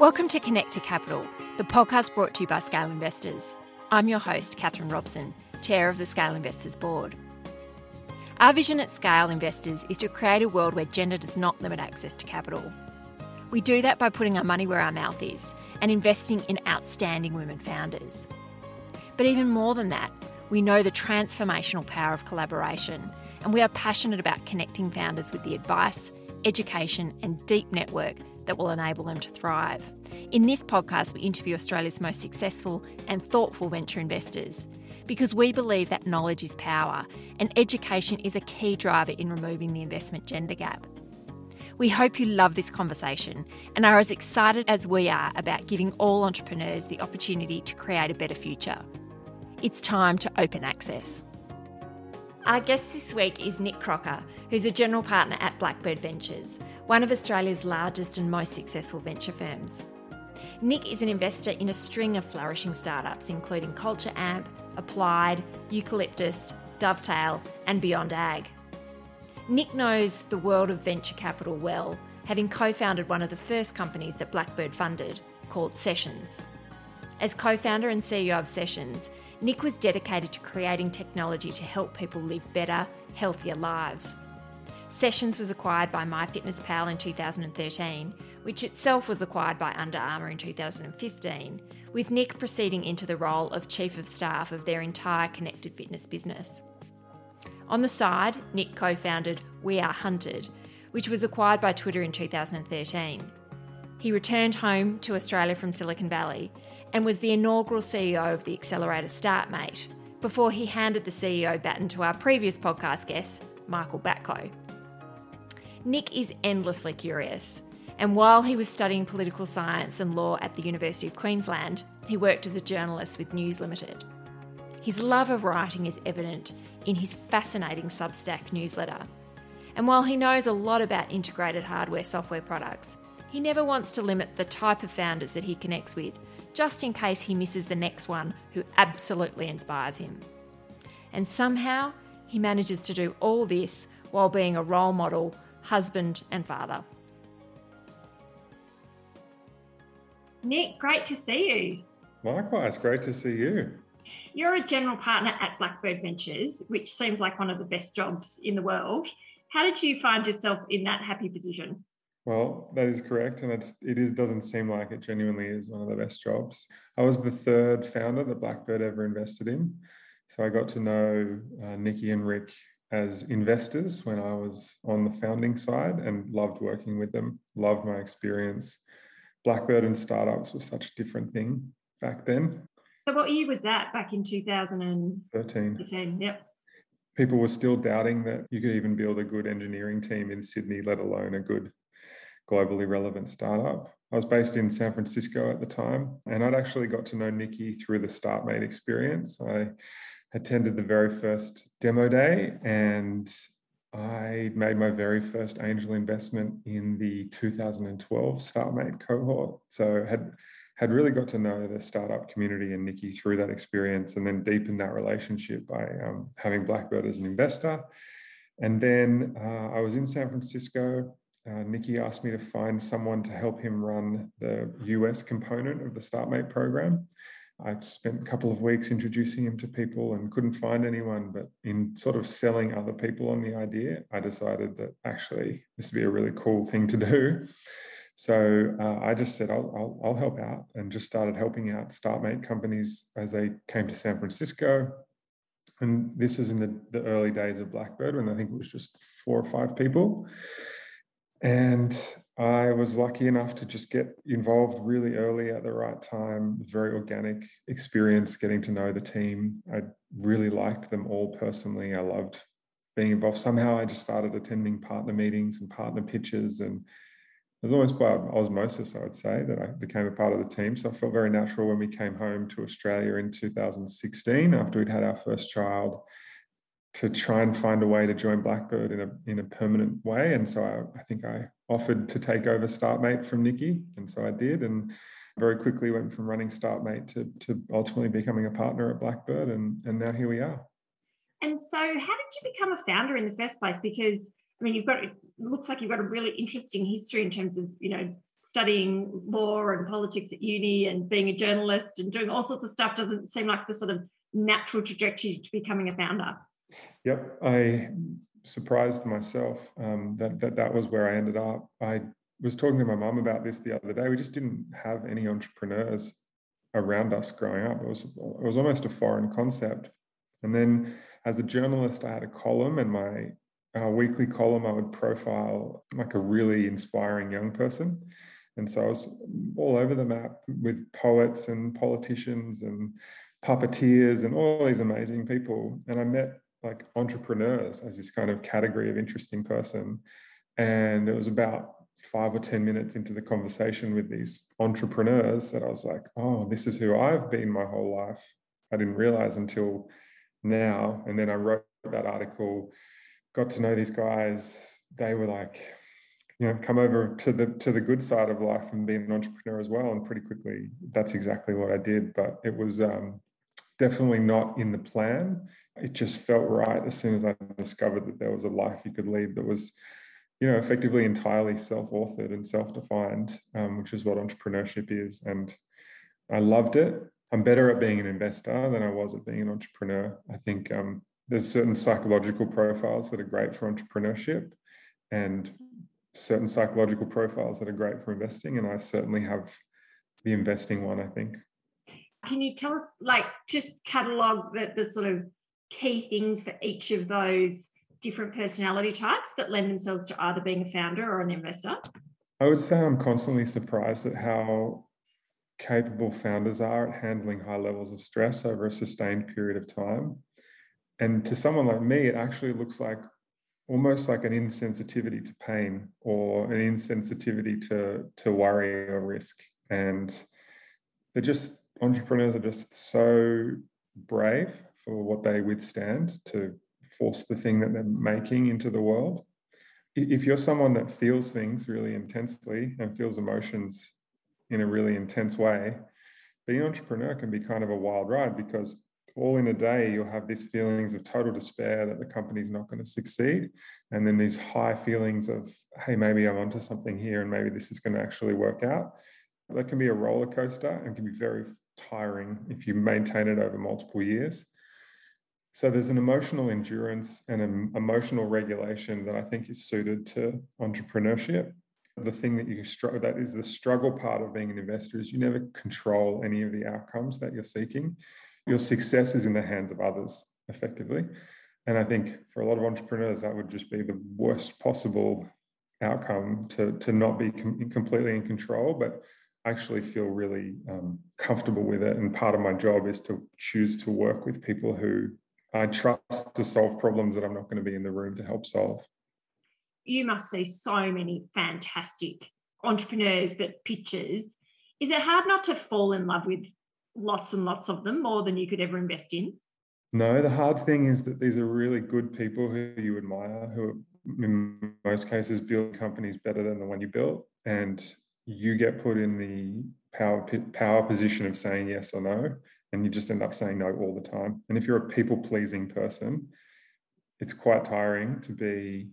Welcome to Connect to Capital, the podcast brought to you by Scale Investors. I'm your host, Catherine Robson, Chair of the Scale Investors Board. Our vision at Scale Investors is to create a world where gender does not limit access to capital. We do that by putting our money where our mouth is and investing in outstanding women founders. But even more than that, we know the transformational power of collaboration, and we are passionate about connecting founders with the advice, education, and deep network that will enable them to thrive. In this podcast, we interview Australia's most successful and thoughtful venture investors because we believe that knowledge is power and education is a key driver in removing the investment gender gap. We hope you love this conversation and are as excited as we are about giving all entrepreneurs the opportunity to create a better future. It's time to open access. Our guest this week is Nick Crocker, who's a general partner at Blackbird Ventures, one of Australia's largest and most successful venture firms. Nick is an investor in a string of flourishing startups, including Culture Amp, Applied, Eucalyptus, Dovetail, and Beyond Ag. Nick knows the world of venture capital well, having co founded one of the first companies that Blackbird funded, called Sessions. As co founder and CEO of Sessions, Nick was dedicated to creating technology to help people live better, healthier lives. Sessions was acquired by MyFitnessPal in 2013, which itself was acquired by Under Armour in 2015, with Nick proceeding into the role of Chief of Staff of their entire connected fitness business. On the side, Nick co founded We Are Hunted, which was acquired by Twitter in 2013. He returned home to Australia from Silicon Valley and was the inaugural CEO of the accelerator StartMate before he handed the CEO baton to our previous podcast guest, Michael Batko. Nick is endlessly curious, and while he was studying political science and law at the University of Queensland, he worked as a journalist with News Limited. His love of writing is evident in his fascinating Substack newsletter. And while he knows a lot about integrated hardware software products, he never wants to limit the type of founders that he connects with just in case he misses the next one who absolutely inspires him. And somehow, he manages to do all this while being a role model, husband, and father. Nick, great to see you. Likewise, great to see you. You're a general partner at Blackbird Ventures, which seems like one of the best jobs in the world. How did you find yourself in that happy position? Well, that is correct, and it's, it is doesn't seem like it genuinely is one of the best jobs. I was the third founder that Blackbird ever invested in, so I got to know uh, Niki and Rick as investors when I was on the founding side, and loved working with them. Loved my experience. Blackbird and startups was such a different thing back then. So, what year was that? Back in 2013. 13, yep people were still doubting that you could even build a good engineering team in Sydney, let alone a good globally relevant startup. I was based in San Francisco at the time, and I'd actually got to know Niki through the StartMate experience. I attended the very first demo day and I made my very first angel investment in the 2012 StartMate cohort. So had had really got to know the startup community and Niki through that experience, and then deepened that relationship by um, having Blackbird as an investor. And then uh, I was in San Francisco uh, Niki asked me to find someone to help him run the US component of the StartMate program. I spent a couple of weeks introducing him to people and couldn't find anyone. But in sort of selling other people on the idea, I decided that actually this would be a really cool thing to do. So uh, I just said, I'll, I'll, I'll, help out and just started helping out StartMate companies as they came to San Francisco. And this is in the, the early days of Blackbird when I think it was just four or five people. And I was lucky enough to just get involved really early at the right time. Very organic experience getting to know the team. I really liked them all personally. I loved being involved. Somehow I just started attending partner meetings and partner pitches and it was almost by osmosis, I would say, that I became a part of the team. So I felt very natural when we came home to Australia in 2016 after we'd had our first child to try and find a way to join Blackbird in a in a permanent way. And so I, I think I offered to take over StartMate from Niki, and so I did, and very quickly went from running StartMate to to ultimately becoming a partner at Blackbird, and and now here we are. And so, how did you become a founder in the first place? Because I mean, you've got it looks like you've got a really interesting history in terms of you know studying law and politics at uni and being a journalist and doing all sorts of stuff doesn't seem like the sort of natural trajectory to becoming a founder. Yep, I surprised myself um, that, that that was where I ended up. I was talking to my mum about this the other day. We just didn't have any entrepreneurs around us growing up. It was it was almost a foreign concept. And then as a journalist, I had a column, and my uh, weekly column, I would profile like a really inspiring young person. And so I was all over the map with poets and politicians and puppeteers and all these amazing people. And I met like entrepreneurs as this kind of category of interesting person. And it was about five or 10 minutes into the conversation with these entrepreneurs that I was like, oh, this is who I've been my whole life. I didn't realize until now. And then I wrote that article, got to know these guys. They were like, you know, come over to the to the good side of life and be an entrepreneur as well. And pretty quickly, that's exactly what I did. But it was um, definitely not in the plan. It just felt right as soon as I discovered that there was a life you could lead that was, you know, effectively entirely self-authored and self-defined, um, which is what entrepreneurship is. And I loved it. I'm better at being an investor than I was at being an entrepreneur. I think um, there's certain psychological profiles that are great for entrepreneurship, and certain psychological profiles that are great for investing. And I certainly have the investing one. I think. Can you tell us, like, just catalog the, the sort of key things for each of those different personality types that lend themselves to either being a founder or an investor? I would say I'm constantly surprised at how capable founders are at handling high levels of stress over a sustained period of time. And to someone like me, it actually looks like almost like an insensitivity to pain or an insensitivity to, to worry or risk. And they're just entrepreneurs are just so brave for what they withstand to force the thing that they're making into the world. If you're someone that feels things really intensely and feels emotions in a really intense way, being an entrepreneur can be kind of a wild ride because all in a day you'll have these feelings of total despair that the company's not going to succeed and then these high feelings of hey maybe i'm onto something here and maybe this is going to actually work out that can be a roller coaster and can be very tiring if you maintain it over multiple years. So there's an emotional endurance and an emotional regulation that I think is suited to entrepreneurship. The thing that you struggle that is the struggle part of being an investor is you never control any of the outcomes that you're seeking. Your success is in the hands of others, effectively. And I think for a lot of entrepreneurs, that would just be the worst possible outcome to, to not be com- completely in control, but actually feel really um, comfortable with it. And part of my job is to choose to work with people who I trust to solve problems that I'm not going to be in the room to help solve. You must see so many fantastic entrepreneurs, but pitchers. Is it hard not to fall in love with lots and lots of them, more than you could ever invest in? No, the hard thing is that these are really good people who you admire, who in most cases build companies better than the one you built. And you get put in the power power position of saying yes or no, and you just end up saying no all the time. And if you're a people pleasing person, it's quite tiring to be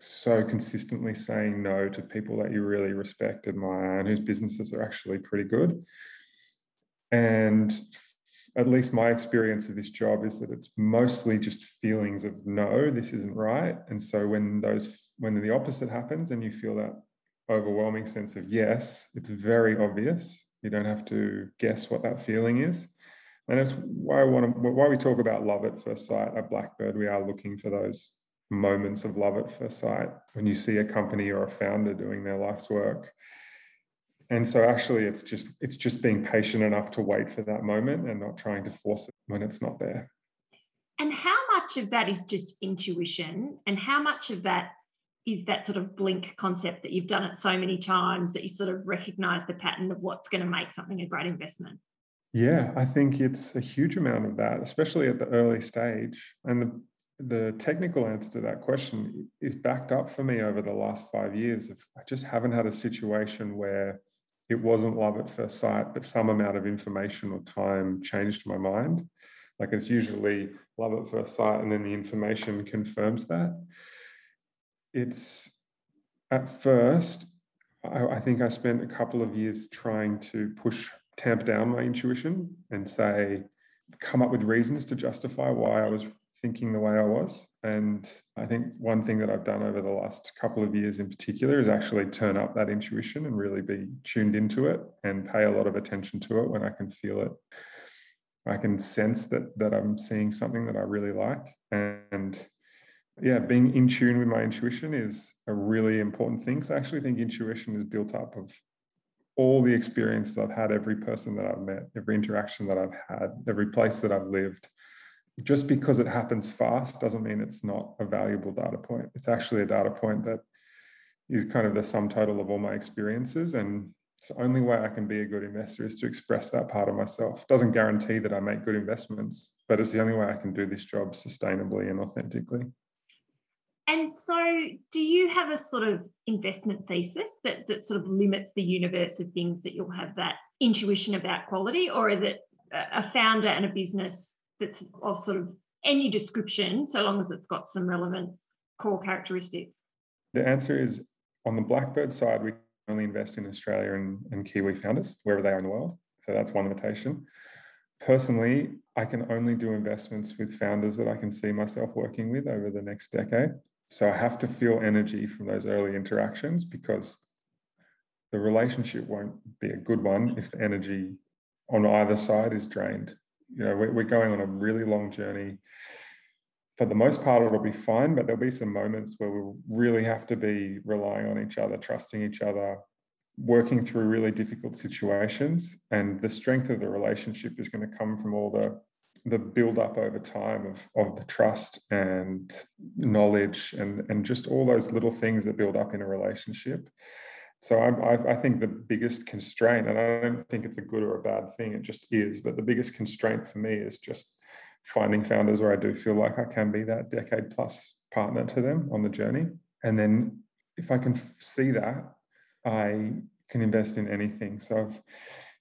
so consistently saying no to people that you really respect, admire, and whose businesses are actually pretty good. And at least my experience of this job is that it's mostly just feelings of no, this isn't right. And so when those when the opposite happens and you feel that overwhelming sense of yes, it's very obvious. You don't have to guess what that feeling is. And it's why I want to, why we talk about love at first sight at Blackbird. We are looking for those moments of love at first sight when you see a company or a founder doing their life's work. And so actually it's just it's just being patient enough to wait for that moment and not trying to force it when it's not there. And how much of that is just intuition and how much of that is that sort of blink concept that you've done it so many times that you sort of recognize the pattern of what's going to make something a great investment? Yeah, I think it's a huge amount of that, especially at the early stage. And the the technical answer to that question is backed up for me over the last five years. I just haven't had a situation where it wasn't love at first sight, but some amount of information or time changed my mind. Like it's usually love at first sight, and then the information confirms that it's at first I, I think I spent a couple of years trying to push, tamp down my intuition and say, come up with reasons to justify why I was thinking the way I was. And I think one thing that I've done over the last couple of years in particular is actually turn up that intuition and really be tuned into it and pay a lot of attention to it when I can feel it. I can sense that that I'm seeing something that I really like. And yeah, being in tune with my intuition is a really important thing. So I actually think intuition is built up of all the experiences I've had, every person that I've met, every interaction that I've had, every place that I've lived. Just because it happens fast doesn't mean it's not a valuable data point. It's actually a data point that is kind of the sum total of all my experiences. And it's the only way I can be a good investor is to express that part of myself. Doesn't guarantee that I make good investments, but it's the only way I can do this job sustainably and authentically. And so, do you have a sort of investment thesis that, that sort of limits the universe of things that you'll have that intuition about quality? Or is it a founder and a business that's of sort of any description, so long as it's got some relevant core characteristics? The answer is on the Blackbird side, we only invest in Australia and, and Kiwi founders, wherever they are in the world. So that's one limitation. Personally, I can only do investments with founders that I can see myself working with over the next decade. So I have to feel energy from those early interactions because the relationship won't be a good one if the energy on either side is drained. You know, we're going on a really long journey. For the most part, it'll be fine, but there'll be some moments where we'll really have to be relying on each other, trusting each other, working through really difficult situations. And the strength of the relationship is going to come from all the the build up over time of, of the trust and knowledge and, and just all those little things that build up in a relationship. So I, I, think the biggest constraint, and I don't think it's a good or a bad thing, it just is, but the biggest constraint for me is just finding founders where I do feel like I can be that decade plus partner to them on the journey. And then if I can see that, I can invest in anything. So I've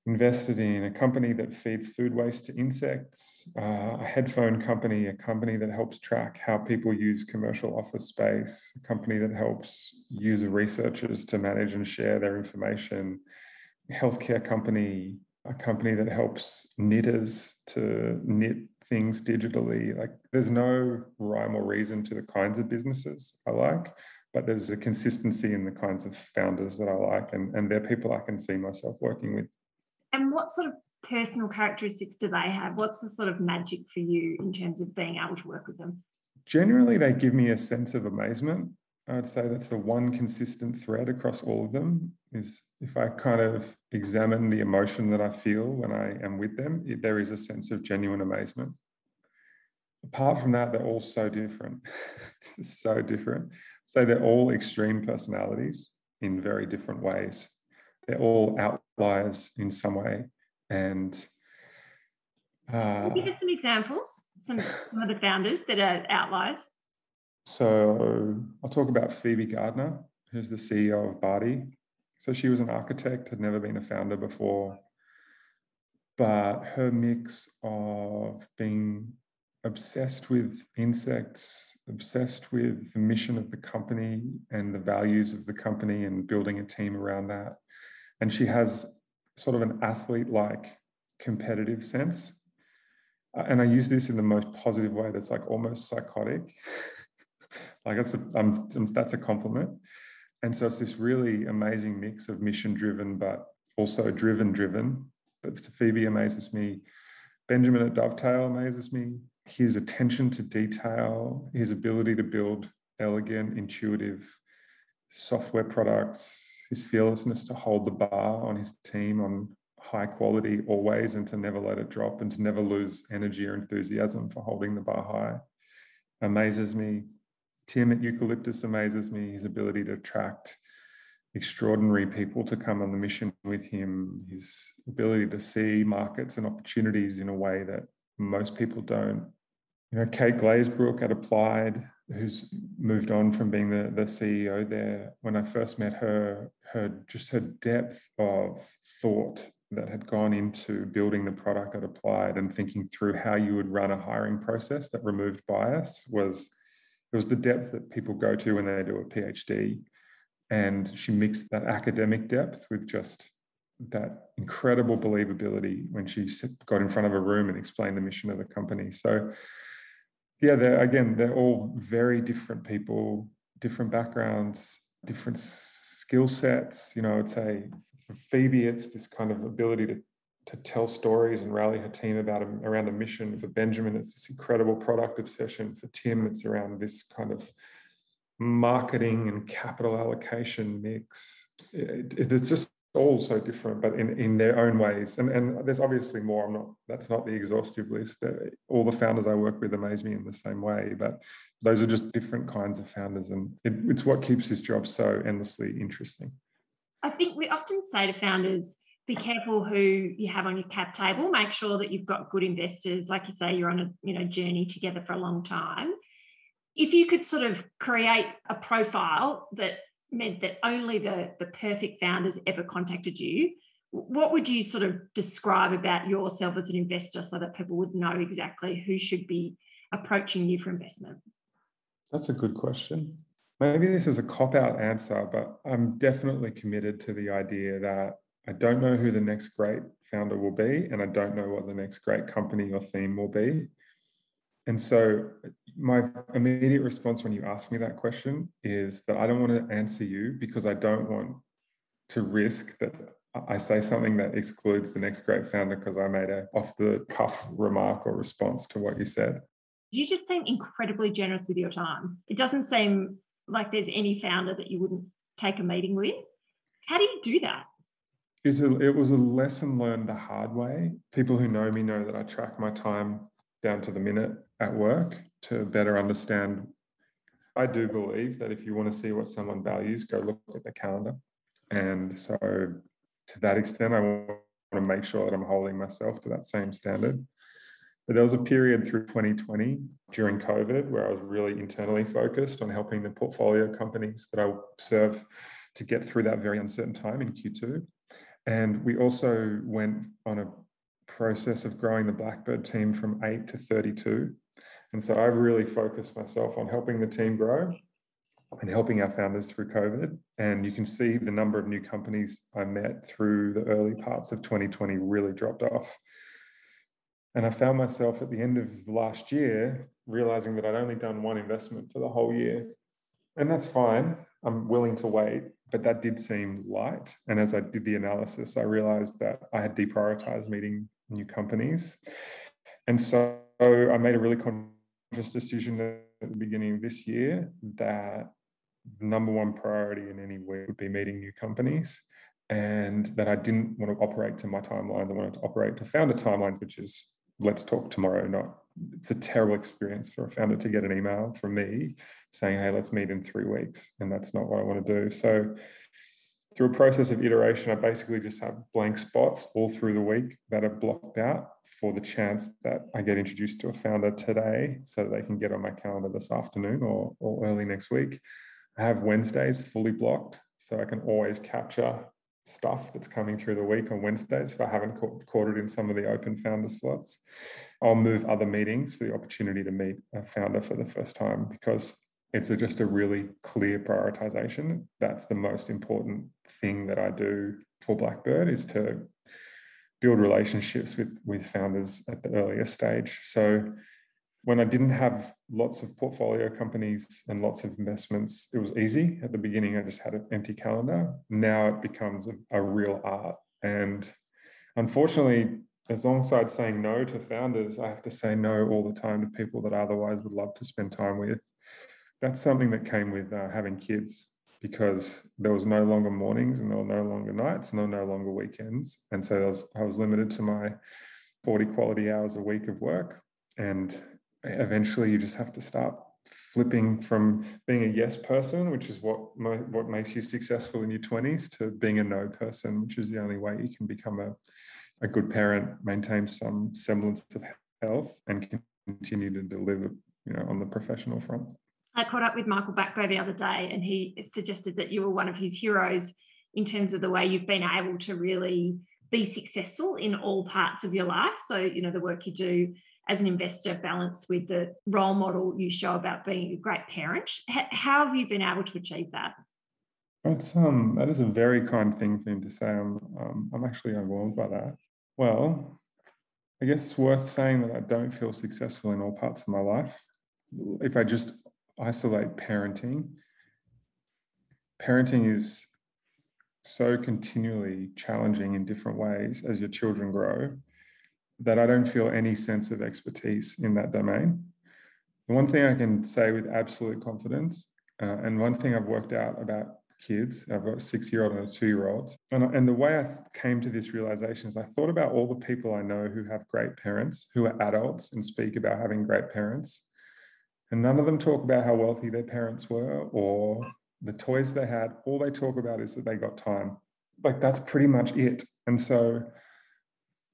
invested in a company that feeds food waste to insects, uh, a headphone company, a company that helps track how people use commercial office space, a company that helps user researchers to manage and share their information, a healthcare company, a company that helps knitters to knit things digitally. Like there's no rhyme or reason to the kinds of businesses I like, but there's a consistency in the kinds of founders that I like, and, and they're people I can see myself working with. And what sort of personal characteristics do they have? What's the sort of magic for you in terms of being able to work with them? Generally, they give me a sense of amazement. I'd say that's the one consistent thread across all of them is if I kind of examine the emotion that I feel when I am with them, it, there is a sense of genuine amazement. Apart from that, they're all so different. so different. So they're all extreme personalities in very different ways they're all outliers in some way. And uh, give us some examples, some, some of the founders that are outliers. So I'll talk about Phoebe Gardner, who's the CEO of Bardee. So she was an architect, had never been a founder before, but her mix of being obsessed with insects, obsessed with the mission of the company and the values of the company and building a team around that, and she has sort of an athlete like competitive sense. Uh, and I use this in the most positive way that's like almost psychotic. like that's a, that's a compliment. And so it's this really amazing mix of mission driven, but also driven driven. But Phoebe amazes me. Benjamin at Dovetail amazes me. His attention to detail, his ability to build elegant, intuitive software products, his fearlessness to hold the bar on his team on high quality always and to never let it drop and to never lose energy or enthusiasm for holding the bar high amazes me. Tim at Eucalyptus amazes me. His ability to attract extraordinary people to come on the mission with him, his ability to see markets and opportunities in a way that most people don't. You know, Kate Glazebrook at Applied who's moved on from being the, the CEO there, when I first met her, her just her depth of thought that had gone into building the product at Applied and thinking through how you would run a hiring process that removed bias was it was the depth that people go to when they do a PhD. And she mixed that academic depth with just that incredible believability when she got in front of a room and explained the mission of the company. So, yeah, they're, again, they're all very different people, different backgrounds, different skill sets. You know, I'd say for Phoebe, it's this kind of ability to to tell stories and rally her team about a, around a mission. For Benjamin, it's this incredible product obsession. For Tim, it's around this kind of marketing and capital allocation mix. It, it, it's just all so different, but in, in their own ways. And, and there's obviously more. I'm not, that's not the exhaustive list. All the founders I work with amaze me in the same way, but those are just different kinds of founders. And it, it's what keeps this job so endlessly interesting. I think we often say to founders, be careful who you have on your cap table. Make sure that you've got good investors. Like you say, you're on a you know journey together for a long time. If you could sort of create a profile that meant that only the, the perfect founders ever contacted you, what would you sort of describe about yourself as an investor so that people would know exactly who should be approaching you for investment? That's a good question. Maybe this is a cop out answer, but I'm definitely committed to the idea that I don't know who the next great founder will be, and I don't know what the next great company or theme will be. And so, my immediate response when you ask me that question is that I don't want to answer you because I don't want to risk that I say something that excludes the next great founder because I made a off the cuff remark or response to what you said. You just seem incredibly generous with your time. It doesn't seem like there's any founder that you wouldn't take a meeting with. How do you do that? it was a lesson learned the hard way. People who know me know that I track my time down to the minute at work to better understand. I do believe that if you want to see what someone values, go look at the calendar. And so, to that extent, I want to make sure that I'm holding myself to that same standard. But there was a period through 2020 during COVID where I was really internally focused on helping the portfolio companies that I serve to get through that very uncertain time in Q2. And we also went on a process of growing the Blackbird team from eight to 32. And so I've really focused myself on helping the team grow and helping our founders through COVID. And you can see the number of new companies I met through the early parts of 2020 really dropped off. And I found myself at the end of last year realizing that I'd only done one investment for the whole year. And that's fine. I'm willing to wait but that did seem light. And as I did the analysis, I realized that I had deprioritized meeting new companies. And so I made a really conscious decision at the beginning of this year that number one priority in any way would be meeting new companies and that I didn't want to operate to my timelines. I wanted to operate to founder timelines, which is let's talk tomorrow, not it's a terrible experience for a founder to get an email from me saying, hey, let's meet in three weeks. And that's not what I want to do. So through a process of iteration, I basically just have blank spots all through the week that are blocked out for the chance that I get introduced to a founder today so that they can get on my calendar this afternoon or, or early next week. I have Wednesdays fully blocked so I can always capture stuff that's coming through the week on Wednesdays if I haven't caught, caught it in some of the open founder slots. I'll move other meetings for the opportunity to meet a founder for the first time because it's a, just a really clear prioritization. That's the most important thing that I do for Blackbird is to build relationships with with founders at the earliest stage. So when I didn't have lots of portfolio companies and lots of investments, it was easy. At the beginning, I just had an empty calendar. Now it becomes a, a real art. And unfortunately, as long as I'd saying no to founders, I have to say no all the time to people that I otherwise would love to spend time with. That's something that came with uh, having kids because there was no longer mornings and there were no longer nights and there were no longer weekends. And so I was, I was limited to my 40 quality hours a week of work. And eventually you just have to start flipping from being a yes person, which is what what makes you successful in your 20s, to being a no person, which is the only way you can become a, a good parent, maintain some semblance of health, and continue to deliver, you know, on the professional front. I caught up with Michael Batko the other day, and he suggested that you were one of his heroes in terms of the way you've been able to really be successful in all parts of your life. So, you know, the work you do as an investor balanced with the role model you show about being a great parent. How have you been able to achieve that? That's um that is a very kind thing for him to say. I'm um, I'm actually overwhelmed by that. Well, I guess it's worth saying that I don't feel successful in all parts of my life. If I just isolate parenting, parenting is so continually challenging in different ways as your children grow that I don't feel any sense of expertise in that domain. The one thing I can say with absolute confidence, uh, and one thing I've worked out about kids. I've got a six year old and a two year old. And, and the way I came to this realization is I thought about all the people I know who have great parents, who are adults and speak about having great parents. And none of them talk about how wealthy their parents were or the toys they had. All they talk about is that they got time. Like that's pretty much it. And so,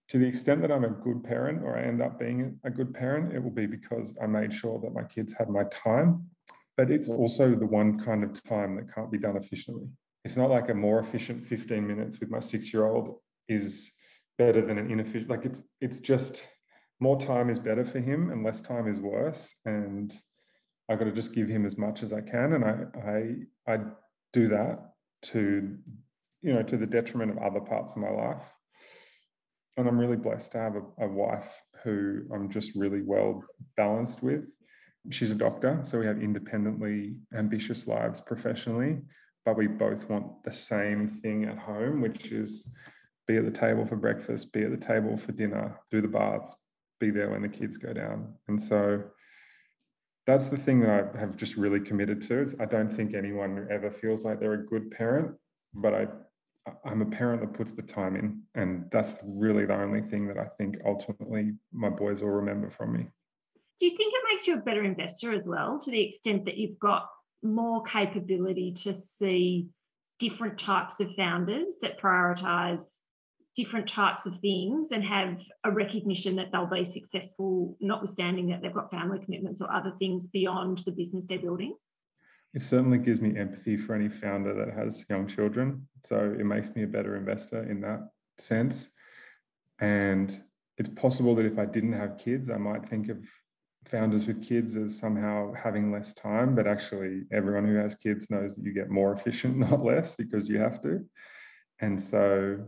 to the extent that I'm a good parent or I end up being a good parent, it will be because I made sure that my kids had my time but it's also the one kind of time that can't be done efficiently. It's not like a more efficient 15 minutes with my six year old is better than an inefficient, like it's, it's just more time is better for him and less time is worse. And I got to just give him as much as I can. And I, I, I do that to, you know, to the detriment of other parts of my life. And I'm really blessed to have a, a wife who I'm just really well balanced with she's a doctor, so we have independently ambitious lives professionally, but we both want the same thing at home, which is be at the table for breakfast, be at the table for dinner, do the baths, be there when the kids go down. And so that's the thing that I have just really committed to. Is I don't think anyone ever feels like they're a good parent, but I I'm a parent that puts the time in, and that's really the only thing that I think ultimately my boys will remember from me. Do you think it makes you a better investor as well, to the extent that you've got more capability to see different types of founders that prioritize different types of things and have a recognition that they'll be successful, notwithstanding that they've got family commitments or other things beyond the business they're building? It certainly gives me empathy for any founder that has young children. So it makes me a better investor in that sense. And it's possible that if I didn't have kids, I might think of founders with kids as somehow having less time, but actually everyone who has kids knows that you get more efficient, not less, because you have to. And so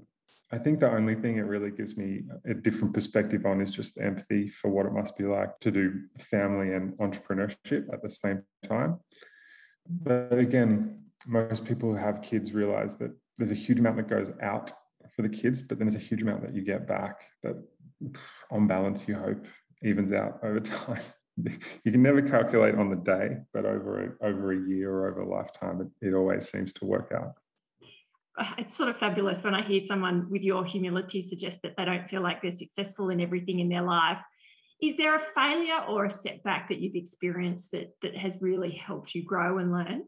I think the only thing it really gives me a different perspective on is just empathy for what it must be like to do family and entrepreneurship at the same time. But again, most people who have kids realize that there's a huge amount that goes out for the kids, but then there's a huge amount that you get back that on balance you hope evens out over time. you can never calculate on the day, but over a, over a year or over a lifetime, it, it always seems to work out. It's sort of fabulous when I hear someone with your humility suggest that they don't feel like they're successful in everything in their life. Is there a failure or a setback that you've experienced that that has really helped you grow and learn?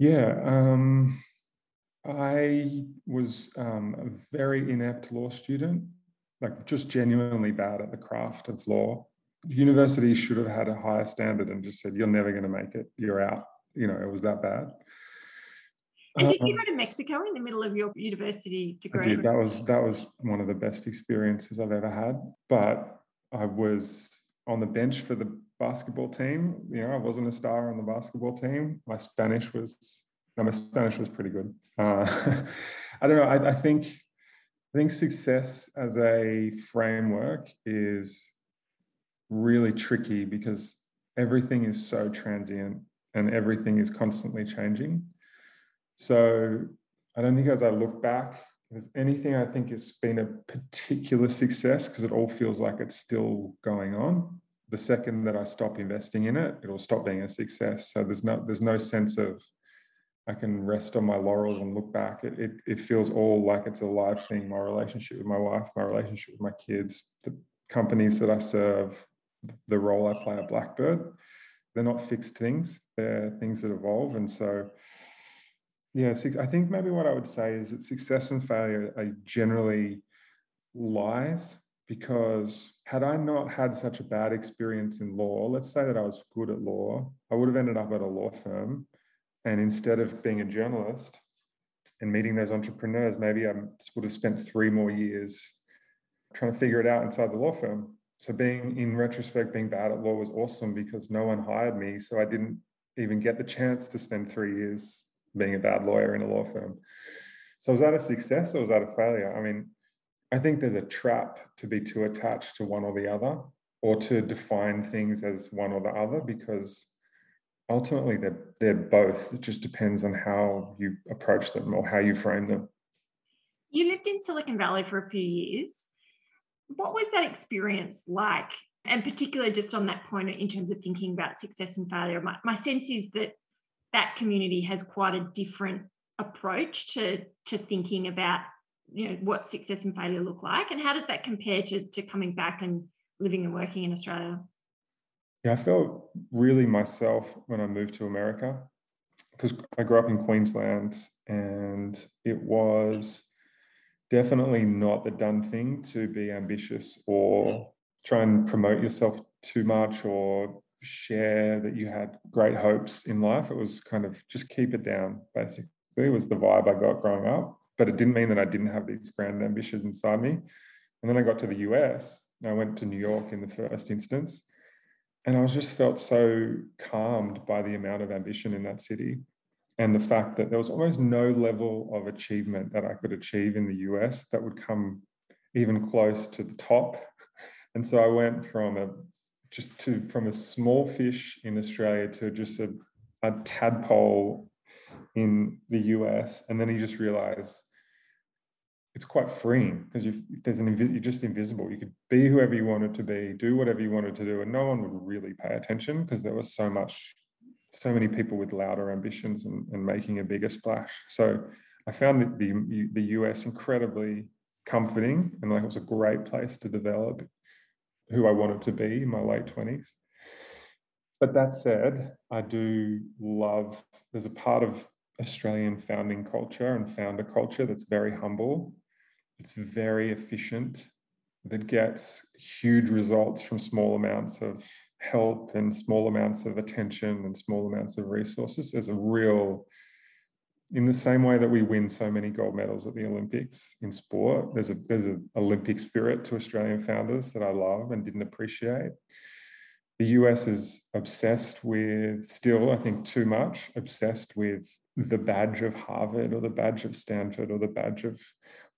Yeah, um, I was um, a very inept law student like just genuinely bad at the craft of law. Universities should have had a higher standard and just said, you're never going to make it, you're out. You know, it was that bad. And did you um, go to Mexico in the middle of your university degree? I did. That was that was one of the best experiences I've ever had. But I was on the bench for the basketball team. You know, I wasn't a star on the basketball team. My Spanish was no, my Spanish was pretty good. Uh, I don't know. I, I think I think success as a framework is really tricky because everything is so transient and everything is constantly changing. So I don't think as I look back, there's anything I think has been a particular success because it all feels like it's still going on. The second that I stop investing in it, it'll stop being a success. So there's no there's no sense of I can rest on my laurels and look back. It, it, it feels all like it's a live thing. My relationship with my wife, my relationship with my kids, the companies that I serve, the role I play at Blackbird, they're not fixed things. They're things that evolve. And so, yeah, I think maybe what I would say is that success and failure are generally lies because had I not had such a bad experience in law, let's say that I was good at law, I would have ended up at a law firm and instead of being a journalist and meeting those entrepreneurs, maybe I would have spent three more years trying to figure it out inside the law firm. So being in retrospect, being bad at law was awesome because no one hired me. So I didn't even get the chance to spend three years being a bad lawyer in a law firm. So was that a success or was that a failure? I mean, I think there's a trap to be too attached to one or the other, or to define things as one or the other, because ultimately they're they're both. It just depends on how you approach them or how you frame them. You lived in Silicon Valley for a few years. What was that experience like? And particularly just on that point in terms of thinking about success and failure, my, my sense is that that community has quite a different approach to, to thinking about you know what success and failure look like and how does that compare to, to coming back and living and working in australia? Yeah i felt really myself when i moved to america because i grew up in queensland and it was definitely not the done thing to be ambitious or mm. try and promote yourself too much or share that you had great hopes in life. It was kind of just keep it down, basically, was the vibe I got growing up. But it didn't mean that I didn't have these grand ambitions inside me. And then I got to the US. I went to New York in the first instance. And I was just felt so calmed by the amount of ambition in that city and the fact that there was almost no level of achievement that I could achieve in the US that would come even close to the top. And so I went from a just to from a small fish in Australia to just a, a tadpole in the US, and then you just realize it's quite freeing because you there's an you're just invisible. You could be whoever you wanted to be, do whatever you wanted to do, and no one would really pay attention because there was so much so many people with louder ambitions and, and making a bigger splash. So I found that the the US incredibly comforting and like it was a great place to develop who I wanted to be in my late 20s. But that said, I do love there's a part of Australian founding culture and founder culture that's very humble. It's very efficient, that gets huge results from small amounts of help and small amounts of attention and small amounts of resources. There's a real, in the same way that we win so many gold medals at the Olympics in sport, there's a there's an Olympic spirit to Australian founders that I love and didn't appreciate. The US is obsessed with, still, I think, too much, obsessed with the badge of Harvard or the badge of Stanford or the badge of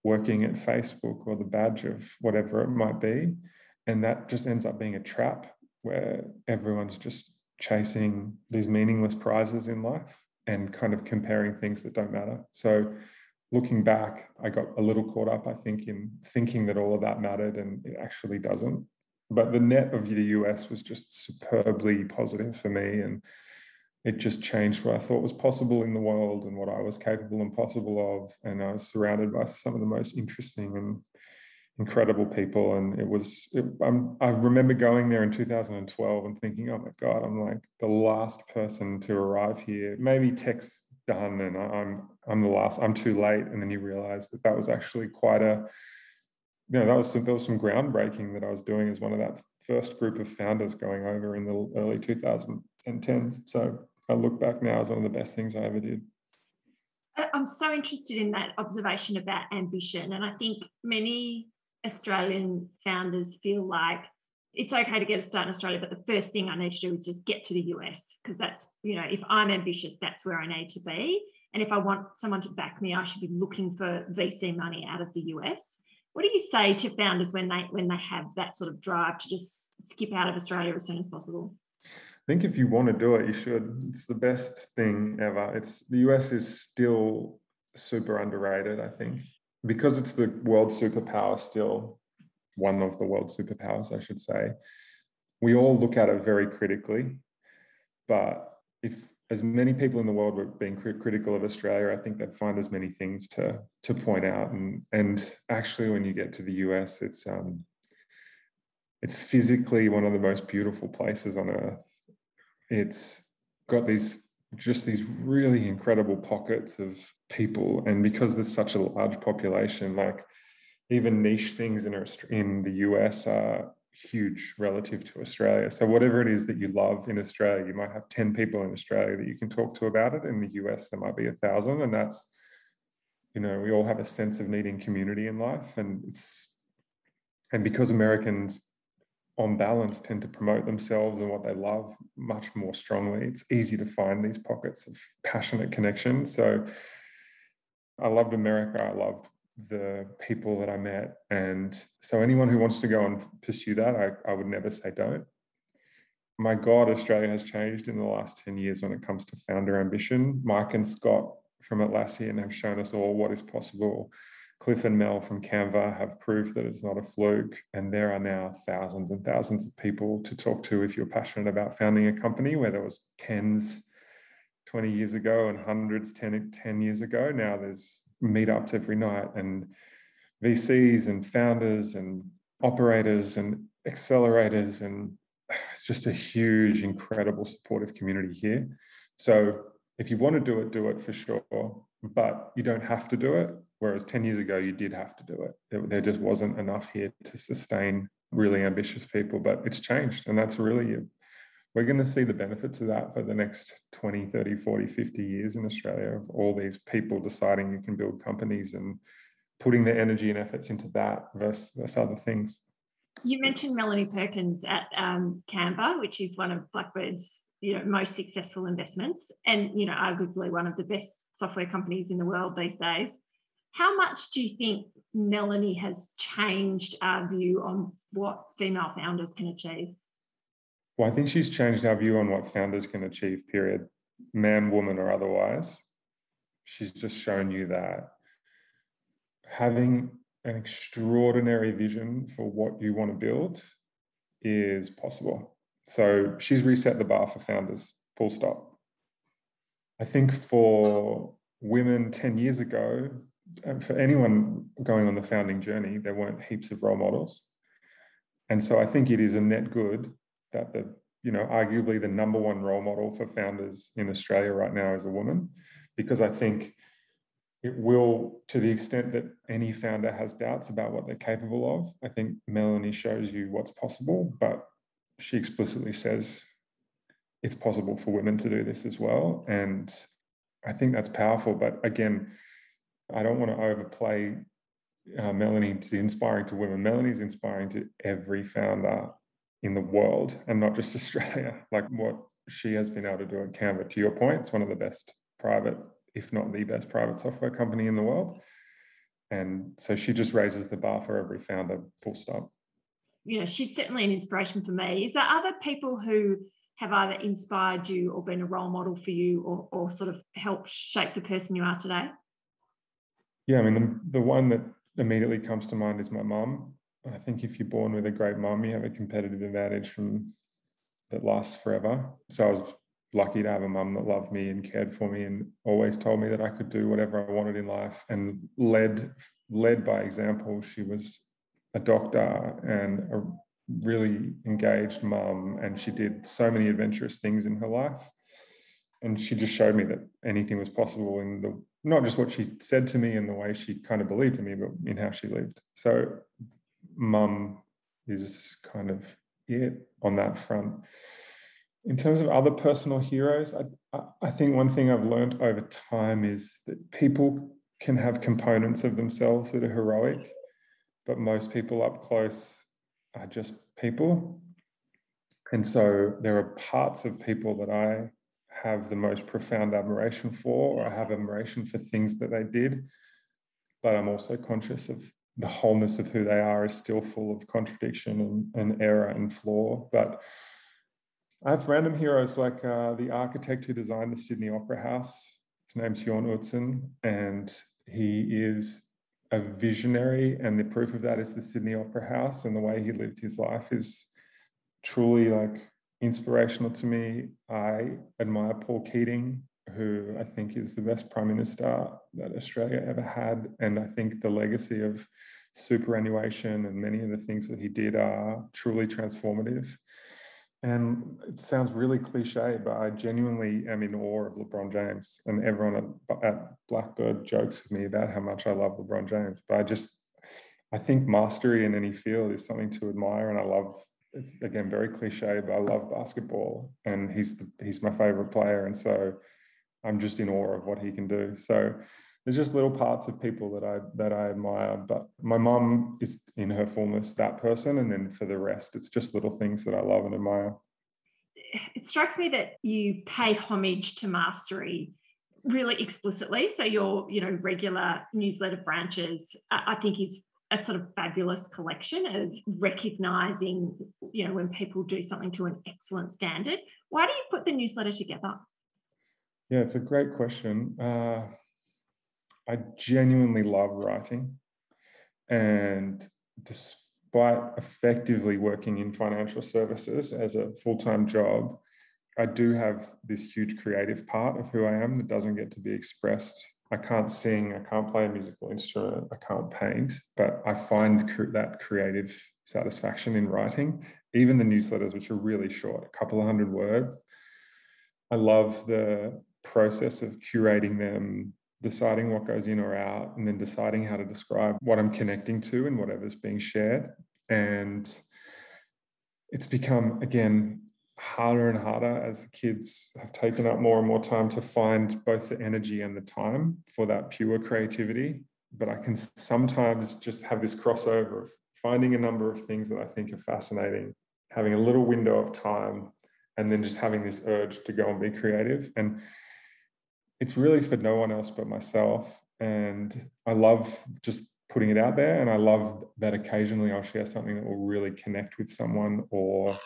working at Facebook or the badge of whatever it might be. And that just ends up being a trap where everyone's just chasing these meaningless prizes in life and kind of comparing things that don't matter. So looking back, I got a little caught up, I think, in thinking that all of that mattered and it actually doesn't. But the net of the US was just superbly positive for me. And it just changed what I thought was possible in the world and what I was capable and possible of. And I was surrounded by some of the most interesting and incredible people. And it was, it, i remember going there in 2012 and thinking, oh my God, I'm like the last person to arrive here. Maybe tech's done and I'm, I'm the last, I'm too late. And then you realize that that was actually quite a, you know, that was some, there was some groundbreaking that I was doing as one of that first group of founders going over in the early 2010s. So I look back now as one of the best things I ever did. I'm so interested in that observation about ambition. And I think many Australian founders feel like it's okay to get a start in Australia, but the first thing I need to do is just get to the US because that's, you know, if I'm ambitious, that's where I need to be. And if I want someone to back me, I should be looking for VC money out of the US. What do you say to founders when they when they have that sort of drive to just skip out of Australia as soon as possible? I think if you want to do it, you should. It's the best thing ever. It's the US is still super underrated, I think. Because it's the world superpower still, one of the world superpowers, I should say. We all look at it very critically. But if as many people in the world were being critical of Australia, I think they'd find as many things to to point out. And and actually, when you get to the US, it's um, it's physically one of the most beautiful places on earth it's got these just these really incredible pockets of people. And because there's such a large population like even niche things in, in the us are huge relative to australia. So whatever it is that you love in australia you might have 10 people in australia that you can talk to about it. In the us there might be a thousand. And that's you know we all have a sense of needing community in life. And it's and because americans on balance, tend to promote themselves and what they love much more strongly. It's easy to find these pockets of passionate connection. So I loved America. I loved the people that I met. And so anyone who wants to go and pursue that, I, I would never say don't. My God, Australia has changed in the last 10 years when it comes to founder ambition. Mike and Scott from Atlassian have shown us all what is possible. Cliff and Mel from Canva have proved that it's not a fluke. And there are now thousands and thousands of people to talk to if you're passionate about founding a company where there was tens 20 years ago and hundreds 10, 10 years ago. Now there's meetups every night and VCs and founders and operators and accelerators and it's just a huge, incredible supportive community here. So if you want to do it, do it for sure, but you don't have to do it. Whereas 10 years ago, you did have to do it. There just wasn't enough here to sustain really ambitious people, but it's changed. And that's really, we're going to see the benefits of that for the next 20, 30, 40, 50 years in Australia of all these people deciding you can build companies and putting their energy and efforts into that versus, versus other things. You mentioned Melanie Perkins at um, Canva, which is one of Blackbird's you know most successful investments, and you know arguably one of the best software companies in the world these days. How much do you think Melanie has changed our view on what female founders can achieve? Well, I think she's changed our view on what founders can achieve, period, man, woman, or otherwise. She's just shown you that having an extraordinary vision for what you want to build is possible. So she's reset the bar for founders, full stop. I think for women 10 years ago, for anyone going on the founding journey, there weren't heaps of role models. And so I think it is a net good that the, you know, arguably the number one role model for founders in Australia right now is a woman, because I think it will, to the extent that any founder has doubts about what they're capable of, I think Melanie shows you what's possible, but she explicitly says it's possible for women to do this as well. And I think that's powerful. But again, I don't want to overplay uh, Melanie's inspiring to women. Melanie's inspiring to every founder in the world and not just Australia. Like what she has been able to do at Canva, to your point, it's one of the best private if not the best private software company in the world. And so she just raises the bar for every founder, full stop. You know, she's certainly an inspiration for me. Is there other people who have either inspired you or been a role model for you or, or sort of helped shape the person you are today? Yeah, I mean, the, the one that immediately comes to mind is my mum. I think if you're born with a great mum, you have a competitive advantage from that lasts forever. So I was lucky to have a mum that loved me and cared for me and always told me that I could do whatever I wanted in life and led led by example. She was a doctor and a really engaged mum and she did so many adventurous things in her life. And she just showed me that anything was possible in the not just what she said to me and the way she kind of believed in me, but in how she lived. So mum is kind of it on that front in terms of other personal heroes, I, I think one thing I've learned over time is that people can have components of themselves that are heroic, but most people up close are just people. And so there are parts of people that I have the most profound admiration for, or I have admiration for things that they did. But I'm also conscious of the wholeness of who they are is still full of contradiction and, and error and flaw. But I have random heroes like uh, the architect who designed the Sydney Opera House. His name's Jorn Utzon, and he is a visionary. And the proof of that is the Sydney Opera House and the way he lived his life is truly like inspirational to me. I admire Paul Keating, who I think is the best prime minister that Australia ever had. And I think the legacy of superannuation and many of the things that he did are truly transformative. And it sounds really cliche, but I genuinely am in awe of LeBron James. And everyone at, Blackbird jokes with me about how much I love LeBron James. But I just, I think mastery in any field is something to admire. And I love, it's again very cliche, but I love basketball. And he's the, he's my favorite player. And so I'm just in awe of what he can do. So there's just little parts of people that I that I admire. But my mum is in her fullness that person, and then for the rest, it's just little things that I love and admire. It strikes me that you pay homage to mastery really explicitly. So your you know regular newsletter branches, I think, is a sort of fabulous collection of recognizing you know when people do something to an excellent standard. Why do you put the newsletter together? Yeah, it's a great question. Uh, I genuinely love writing. And despite effectively working in financial services as a full time job, I do have this huge creative part of who I am that doesn't get to be expressed. I can't sing, I can't play a musical instrument, I can't paint, but I find that creative satisfaction in writing. Even the newsletters, which are really short, a couple of hundred words. I love the process of curating them, deciding what goes in or out, and then deciding how to describe what I'm connecting to and whatever's being shared. And it's become, again, harder and harder as the kids have taken up more and more time to find both the energy and the time for that pure creativity. But I can sometimes just have this crossover of finding a number of things that I think are fascinating, having a little window of time, and then just having this urge to go and be creative. And it's really for no one else but myself. And I love just putting it out there. And I love that occasionally I'll share something that will really connect with someone. Or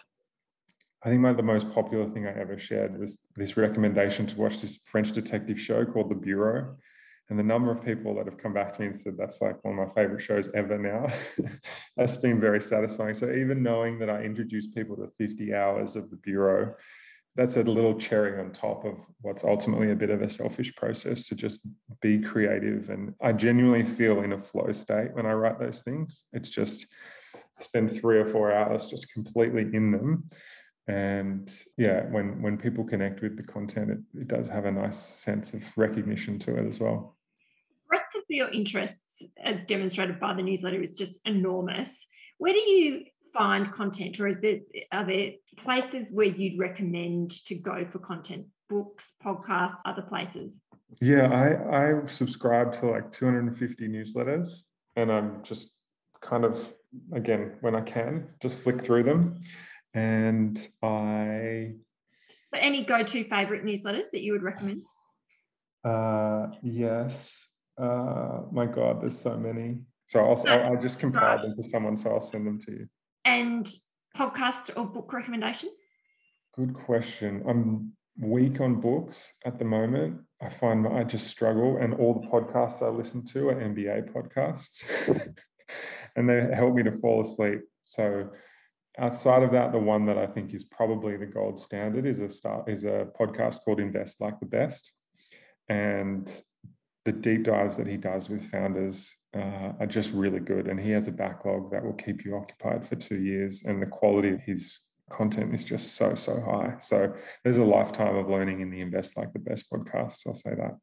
I think my, the most popular thing I ever shared was this recommendation to watch this French detective show called The Bureau. And the number of people that have come back to me and said that's like one of my favorite shows ever now, that's been very satisfying. So even knowing that I introduced people to 50 hours of The Bureau that's a little cherry on top of what's ultimately a bit of a selfish process to just be creative. And I genuinely feel in a flow state when I write those things. It's just spend three or four hours just completely in them. And yeah, when when people connect with the content, it, it does have a nice sense of recognition to it as well. Breadth of your interests, as demonstrated by the newsletter, is just enormous. Where do you find content, or is there are there places where you'd recommend to go for content? Books, podcasts, other places? Yeah, I I subscribe to like 250 newsletters, and I'm just kind of again when I can just flick through them, and I. But any go-to favorite newsletters that you would recommend? Uh, yes. Uh, my God, there's so many. So I'll, I'll, I'll just compile them to someone, so I'll send them to you and podcast or book recommendations? Good question. I'm weak on books at the moment. I find I just struggle, and all the podcasts I listen to are NBA podcasts, and they help me to fall asleep. So, outside of that, the one that I think is probably the gold standard is a start is a podcast called Invest Like the Best, and the deep dives that he does with founders uh, are just really good. And he has a backlog that will keep you occupied for two years. And the quality of his content is just so, so high. So there's a lifetime of learning in the Invest Like the Best podcast. I'll say that.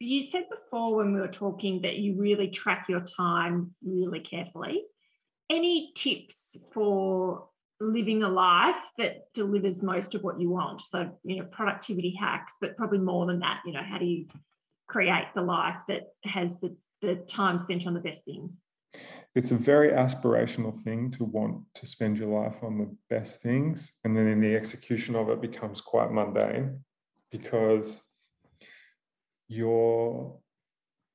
You said before when we were talking that you really track your time really carefully. Any tips for living a life that delivers most of what you want? So, you know, productivity hacks, but probably more than that, you know, how do you create the life that has the the time spent on the best things? It's a very aspirational thing to want to spend your life on the best things. And then in the execution of it becomes quite mundane because your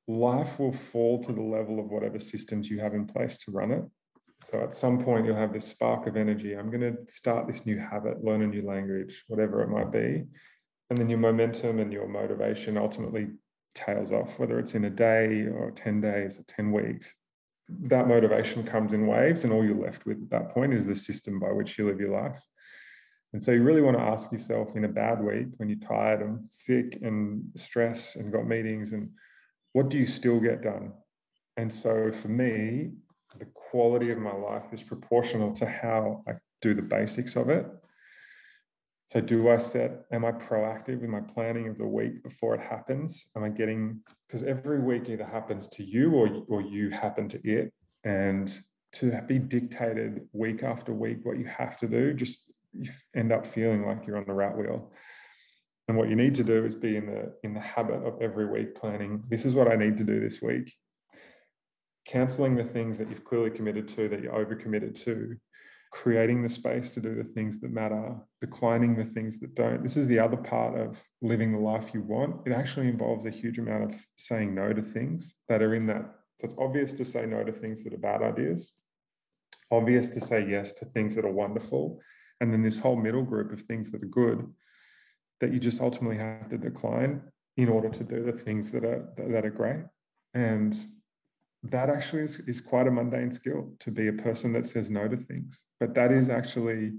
life will fall to the level of whatever systems you have in place to run it. So at some point, you'll have this spark of energy. I'm going to start this new habit, learn a new language, whatever it might be. And then your momentum and your motivation ultimately tails off, whether it's in a day or 10 days or 10 weeks. That motivation comes in waves, and all you're left with at that point is the system by which you live your life. And so you really want to ask yourself in a bad week when you're tired and sick and stressed and got meetings, and what do you still get done? And so for me, the quality of my life is proportional to how I do the basics of it. So, do I set, am I proactive in my planning of the week before it happens? Am I getting, because every week either happens to you or, or you happen to it. And to be dictated week after week what you have to do, just you end up feeling like you're on the rat wheel. And what you need to do is be in the in the habit of every week planning. This is what I need to do this week. Canceling the things that you've clearly committed to, that you're overcommitted to, creating the space to do the things that matter, declining the things that don't. This is the other part of living the life you want. It actually involves a huge amount of saying no to things that are in that. So it's obvious to say no to things that are bad ideas, obvious to say yes to things that are wonderful. And then this whole middle group of things that are good that you just ultimately have to decline in order to do the things that are that are great. And that actually is, is quite a mundane skill to be a person that says no to things. But that is actually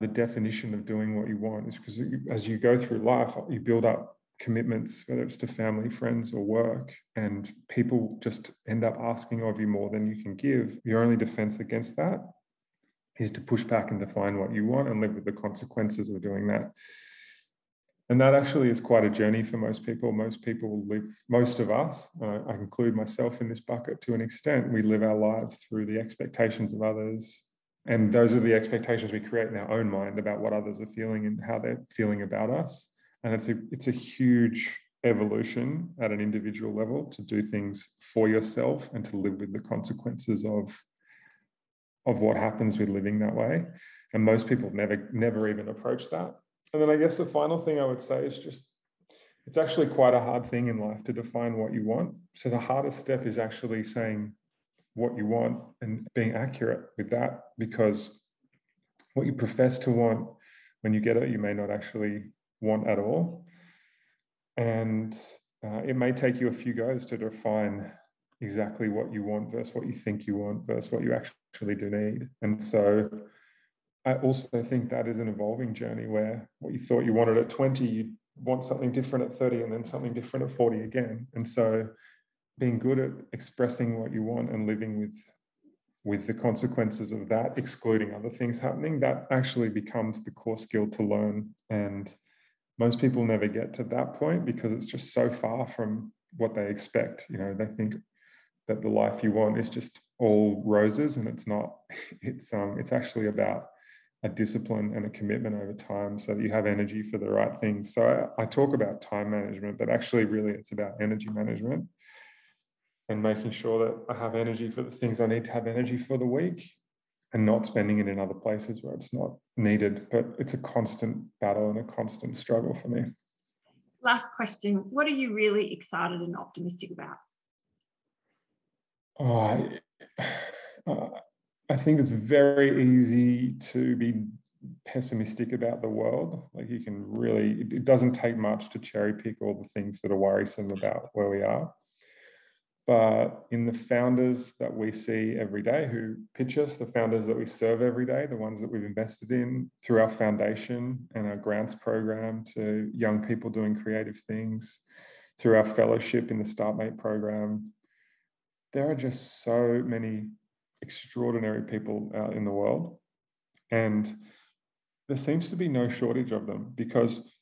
the definition of doing what you want is because as you go through life, you build up commitments, whether it's to family, friends, or work, and people just end up asking of you more than you can give. Your only defense against that is to push back and define what you want and live with the consequences of doing that. And that actually is quite a journey for most people. Most people live, most of us, uh, I include myself in this bucket to an extent, we live our lives through the expectations of others. And those are the expectations we create in our own mind about what others are feeling and how they're feeling about us. And it's a, it's a huge evolution at an individual level to do things for yourself and to live with the consequences of, of what happens with living that way. And most people never, never even approach that and then I guess the final thing I would say is just it's actually quite a hard thing in life to define what you want. So the hardest step is actually saying what you want and being accurate with that because what you profess to want when you get it, you may not actually want at all. And uh, it may take you a few goes to define exactly what you want versus what you think you want versus what you actually do need. And so I also think that is an evolving journey where what you thought you wanted at 20, you want something different at 30 and then something different at 40 again. And so being good at expressing what you want and living with with the consequences of that, excluding other things happening, that actually becomes the core skill to learn. And most people never get to that point because it's just so far from what they expect. You know, they think that the life you want is just all roses and it's not. It's um it's actually about a discipline and a commitment over time so that you have energy for the right things. So I, I, talk about time management, but actually, really, it's about energy management and making sure that I have energy for the things I need to have energy for the week and not spending it in other places where it's not needed. But it's a constant battle and a constant struggle for me. Last question What are you really excited and optimistic about? Oh, I, uh, I think it's very easy to be pessimistic about the world. Like you can really, it doesn't take much to cherry pick all the things that are worrisome about where we are. But in the founders that we see every day who pitch us, the founders that we serve every day, the ones that we've invested in through our foundation and our grants program to young people doing creative things, through our fellowship in the StartMate program, there are just so many extraordinary people out in the world. And there seems to be no shortage of them because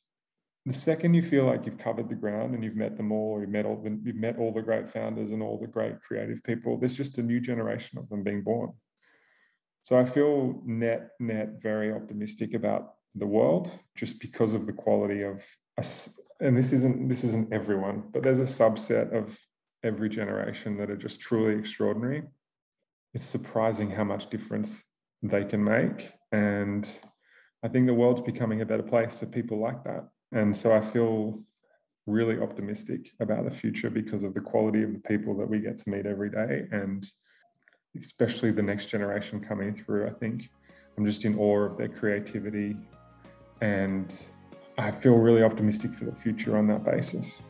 the second you feel like you've covered the ground and you've met them all, you've met all the, you've met all the great founders and all the great creative people, there's just a new generation of them being born. So I feel net net very optimistic about the world just because of the quality of us. And this isn't this isn't everyone, but there's a subset of every generation that are just truly extraordinary it's surprising how much difference they can make. And I think the world's becoming a better place for people like that. And so I feel really optimistic about the future because of the quality of the people that we get to meet every day and especially the next generation coming through. I think I'm just in awe of their creativity and I feel really optimistic for the future on that basis.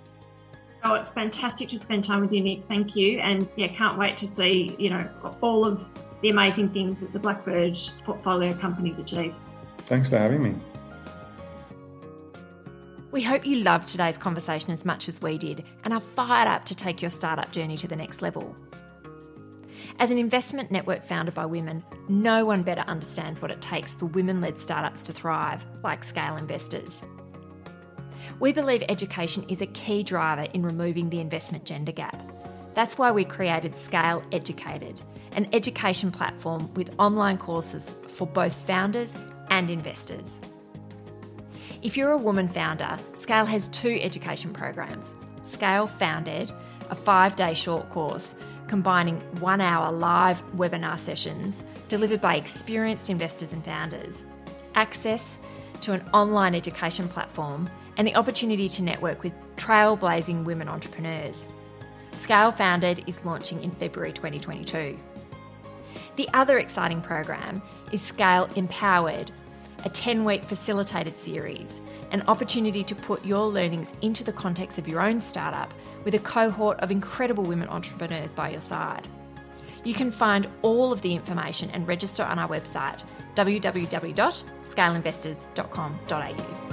Oh, it's fantastic to spend time with you, Nick. Thank you. And yeah, can't wait to see, you know, all of the amazing things that the Blackbird portfolio companies achieve. Thanks for having me. We hope you loved today's conversation as much as we did and are fired up to take your startup journey to the next level. As an investment network founded by women, no one better understands what it takes for women led startups to thrive, like Scale Investors. We believe education is a key driver in removing the investment gender gap. That's why we created Scale Educated, an education platform with online courses for both founders and investors. If you're a woman founder, Scale has two education programs Scale Founded, a five day short course combining one hour live webinar sessions delivered by experienced investors and founders, access to an online education platform, and the opportunity to network with trailblazing women entrepreneurs. Scale Founded is launching in February 2022. The other exciting program is Scale Empowered, a 10 week facilitated series, an opportunity to put your learnings into the context of your own startup with a cohort of incredible women entrepreneurs by your side. You can find all of the information and register on our website www.scaleinvestors.com.au.